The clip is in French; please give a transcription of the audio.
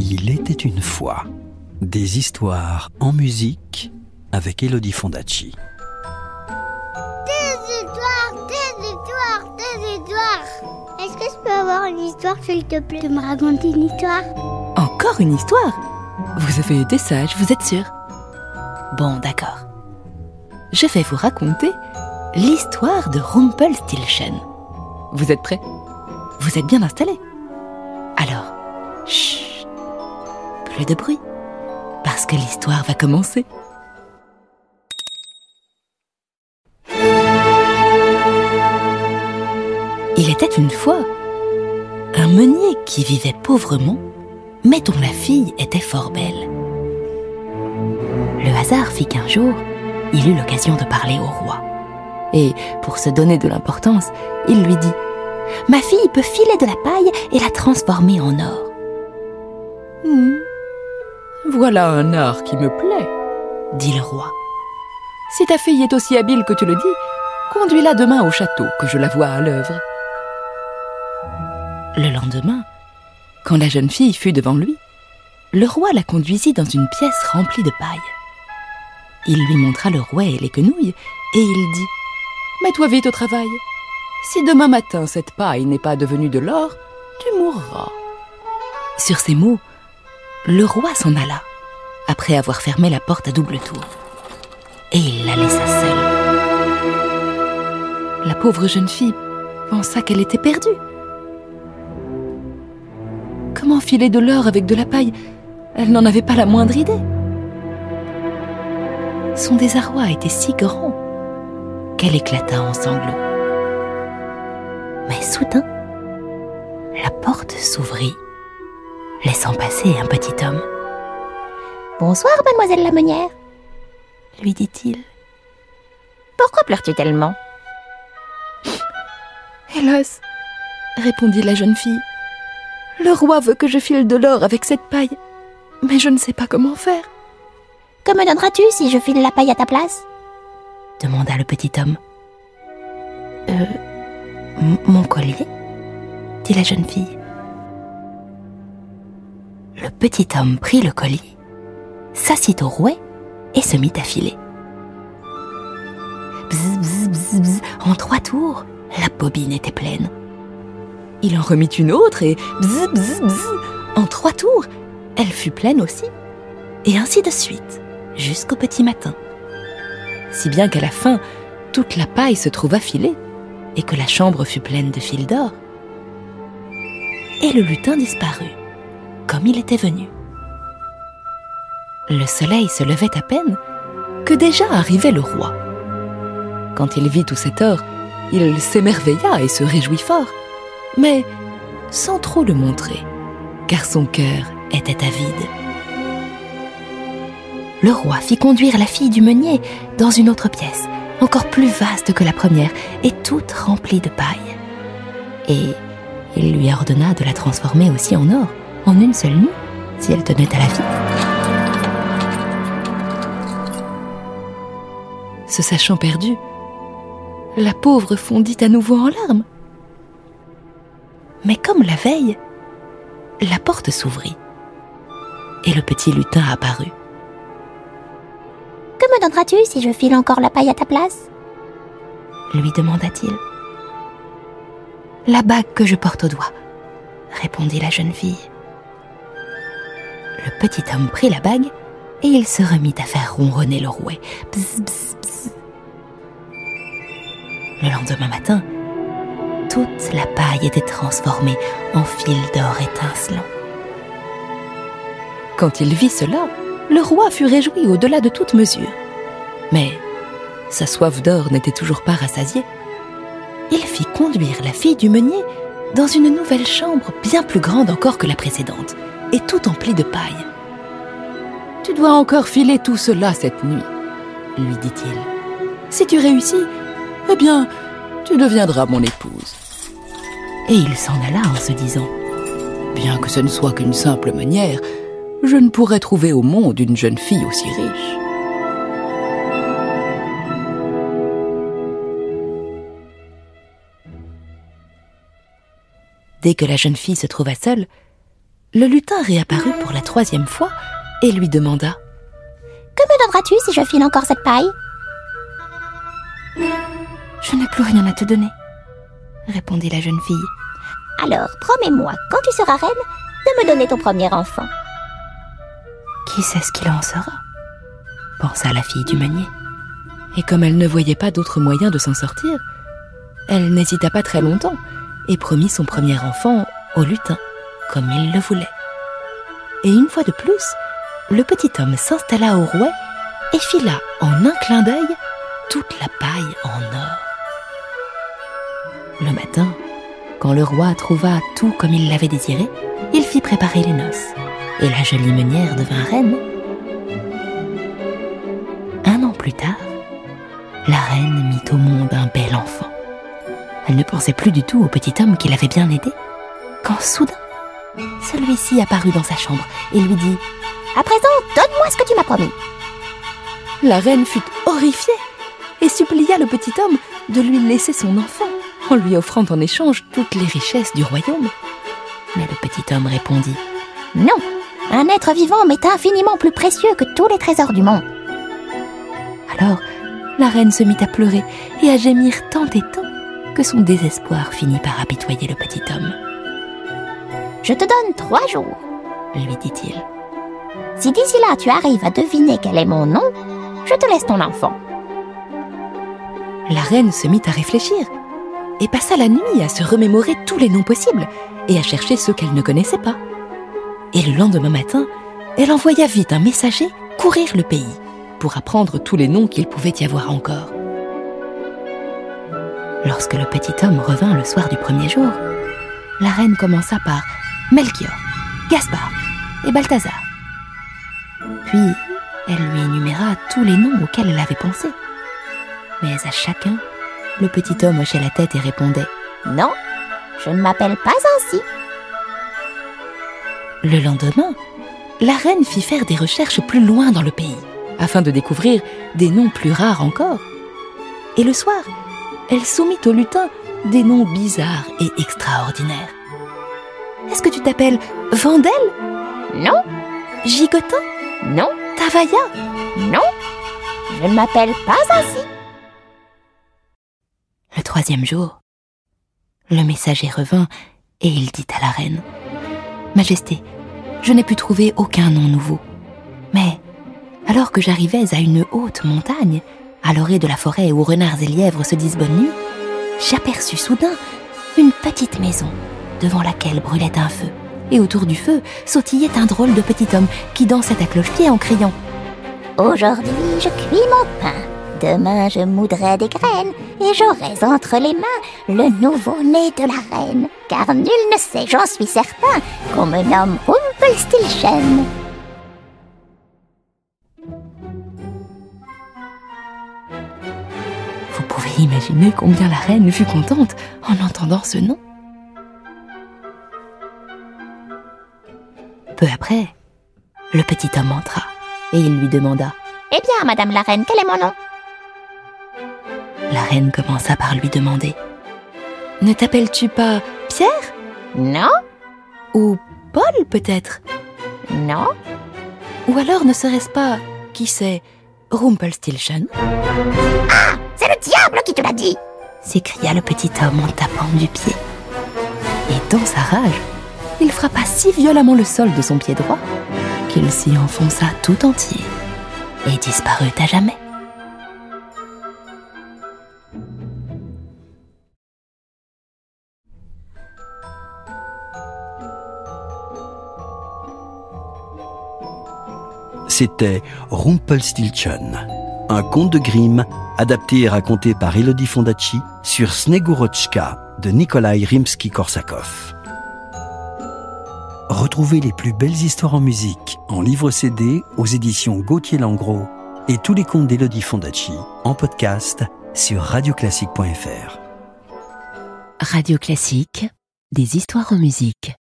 Il était une fois des histoires en musique avec Elodie Fondacci. Des histoires, des histoires, des histoires. Est-ce que je peux avoir une histoire, s'il te plaît, de me raconter une histoire? Encore une histoire? Vous avez été sage, vous êtes sûr Bon, d'accord. Je vais vous raconter l'histoire de Rumpelstiltskin. Vous êtes prêts? Vous êtes bien installés? Alors, chut, plus de bruit, parce que l'histoire va commencer. Il était une fois un meunier qui vivait pauvrement, mais dont la fille était fort belle. Le hasard fit qu'un jour, il eut l'occasion de parler au roi. Et pour se donner de l'importance, il lui dit Ma fille peut filer de la paille et la transformer en or. Hmm, Voilà un art qui me plaît, dit le roi. Si ta fille est aussi habile que tu le dis, conduis-la demain au château que je la vois à l'œuvre. Le lendemain, quand la jeune fille fut devant lui, le roi la conduisit dans une pièce remplie de paille. Il lui montra le rouet et les quenouilles, et il dit Mets-toi vite au travail. Si demain matin cette paille n'est pas devenue de l'or, tu mourras. Sur ces mots, le roi s'en alla, après avoir fermé la porte à double tour. Et il la laissa seule. La pauvre jeune fille pensa qu'elle était perdue. Comment filer de l'or avec de la paille? Elle n'en avait pas la moindre idée. Son désarroi était si grand qu'elle éclata en sanglots. Mais soudain, la porte s'ouvrit, laissant passer un petit homme. Bonsoir, mademoiselle la meunière. Lui dit-il. Pourquoi pleures-tu tellement? Hélas, répondit la jeune fille, le roi veut que je file de l'or avec cette paille, mais je ne sais pas comment faire. Que me donneras-tu si je file la paille à ta place? Demanda le petit homme. Euh, mon collier? dit la jeune fille. Petit homme prit le collier, s'assit au rouet et se mit à filer. Bzz, en trois tours, la bobine était pleine. Il en remit une autre et bzz, bzz, en trois tours, elle fut pleine aussi. Et ainsi de suite, jusqu'au petit matin. Si bien qu'à la fin, toute la paille se trouva filée et que la chambre fut pleine de fils d'or. Et le lutin disparut, comme il était venu. Le soleil se levait à peine que déjà arrivait le roi. Quand il vit tout cet or, il s'émerveilla et se réjouit fort, mais sans trop le montrer, car son cœur était avide. Le roi fit conduire la fille du meunier dans une autre pièce, encore plus vaste que la première et toute remplie de paille. Et il lui ordonna de la transformer aussi en or, en une seule nuit, si elle tenait à la vie. Se sachant perdue, la pauvre fondit à nouveau en larmes. Mais comme la veille, la porte s'ouvrit et le petit lutin apparut. Que me donneras-tu si je file encore la paille à ta place? lui demanda-t-il. La bague que je porte au doigt, répondit la jeune fille. Le petit homme prit la bague et il se remit à faire ronronner le rouet. Le lendemain matin, toute la paille était transformée en fil d'or étincelant. Quand il vit cela, le roi fut réjoui au-delà de toute mesure. Mais sa soif d'or n'était toujours pas rassasiée. Il fit conduire la fille du meunier dans une nouvelle chambre bien plus grande encore que la précédente, et tout emplie de paille. Tu dois encore filer tout cela cette nuit, lui dit-il. Si tu réussis, eh bien, tu deviendras mon épouse. Et il s'en alla en se disant Bien que ce ne soit qu'une simple meunière, je ne pourrais trouver au monde une jeune fille aussi riche. Dès que la jeune fille se trouva seule, le lutin réapparut pour la troisième fois et lui demanda Que me donneras-tu si je file encore cette paille? Je n'ai plus rien à te donner, répondit la jeune fille. Alors, promets-moi, quand tu seras reine, de me donner ton premier enfant. Qui sait ce qu'il en sera? pensa la fille du meunier. Et comme elle ne voyait pas d'autre moyen de s'en sortir, elle n'hésita pas très longtemps et promit son premier enfant au lutin, comme il le voulait. Et une fois de plus, le petit homme s'installa au rouet et fila en un clin d'œil toute la paille en or. Le matin, quand le roi trouva tout comme il l'avait désiré, il fit préparer les noces, et la jolie meunière devint reine. Un an plus tard, la reine mit au monde un bel enfant. Elle ne pensait plus du tout au petit homme qui l'avait bien aidé, quand soudain, celui-ci apparut dans sa chambre et lui dit À présent, donne-moi ce que tu m'as promis. La reine fut horrifiée et supplia le petit homme de lui laisser son enfant en lui offrant en échange toutes les richesses du royaume. Mais le petit homme répondit Non, un être vivant m'est infiniment plus précieux que tous les trésors du monde. Alors, la reine se mit à pleurer et à gémir tant et tant que son désespoir finit par apitoyer le petit homme. Je te donne trois jours, Lui dit-il. Si d'ici là tu arrives à deviner quel est mon nom, je te laisse ton enfant. La reine se mit à réfléchir et passa la nuit à se remémorer tous les noms possibles et à chercher ceux qu'elle ne connaissait pas. Et le lendemain matin, elle envoya vite un messager courir le pays pour apprendre tous les noms qu'il pouvait y avoir encore. Lorsque le petit homme revint le soir du premier jour, la reine commença par Melchior, Gaspard et Balthazar. Puis, elle lui énuméra tous les noms auxquels elle avait pensé. Mais à chacun, le petit homme hochait la tête et répondait Non, je ne m'appelle pas ainsi. Le lendemain, la reine fit faire des recherches plus loin dans le pays, afin de découvrir des noms plus rares encore. Et le soir, elle soumit au lutin des noms bizarres et extraordinaires. Est-ce que tu t'appelles Vandel? Non, Gigotin? Non, Tavaya? Non, je ne m'appelle pas ainsi. Le troisième jour, le messager revint et il dit à la reine Majesté, je n'ai pu trouver aucun nom nouveau. Mais, alors que j'arrivais à une haute montagne, à l'orée de la forêt où renards et lièvres se disent bonne nuit, j'aperçus soudain une petite maison devant laquelle brûlait un feu. Et autour du feu sautillait un drôle de petit homme qui dansait à cloche-pied en criant Aujourd'hui, je cuis mon pain. Demain, je moudrai des graines et j'aurai entre les mains le nouveau-né de la reine. Car nul ne sait, j'en suis certain, qu'on me nomme Rumpelstiltskin. Vous pouvez imaginer combien la reine fut contente en entendant ce nom. Peu après, le petit homme entra et il lui demanda. Eh bien, Madame la reine, quel est mon nom? La reine commença par lui demander. Ne t'appelles-tu pas Pierre? Non, Ou Paul peut-être? Non, Ou alors ne serait-ce pas, qui sait, Rumpelstiltskin c'est le diable qui te l'a dit. s'écria le petit homme en tapant du pied. Et dans sa rage, il frappa si violemment le sol de son pied droit qu'il s'y enfonça tout entier et disparut à jamais. C'était Rumpelstiltskin, un conte de Grimm adapté et raconté par Elodie Fondacci sur Snegurochka de Nikolai Rimsky-Korsakov. Retrouvez les plus belles histoires en musique en livre CD aux éditions Gauthier Langros et tous les contes d'Elodie Fondacci en podcast sur radioclassique.fr. Radio Classique, des histoires en musique.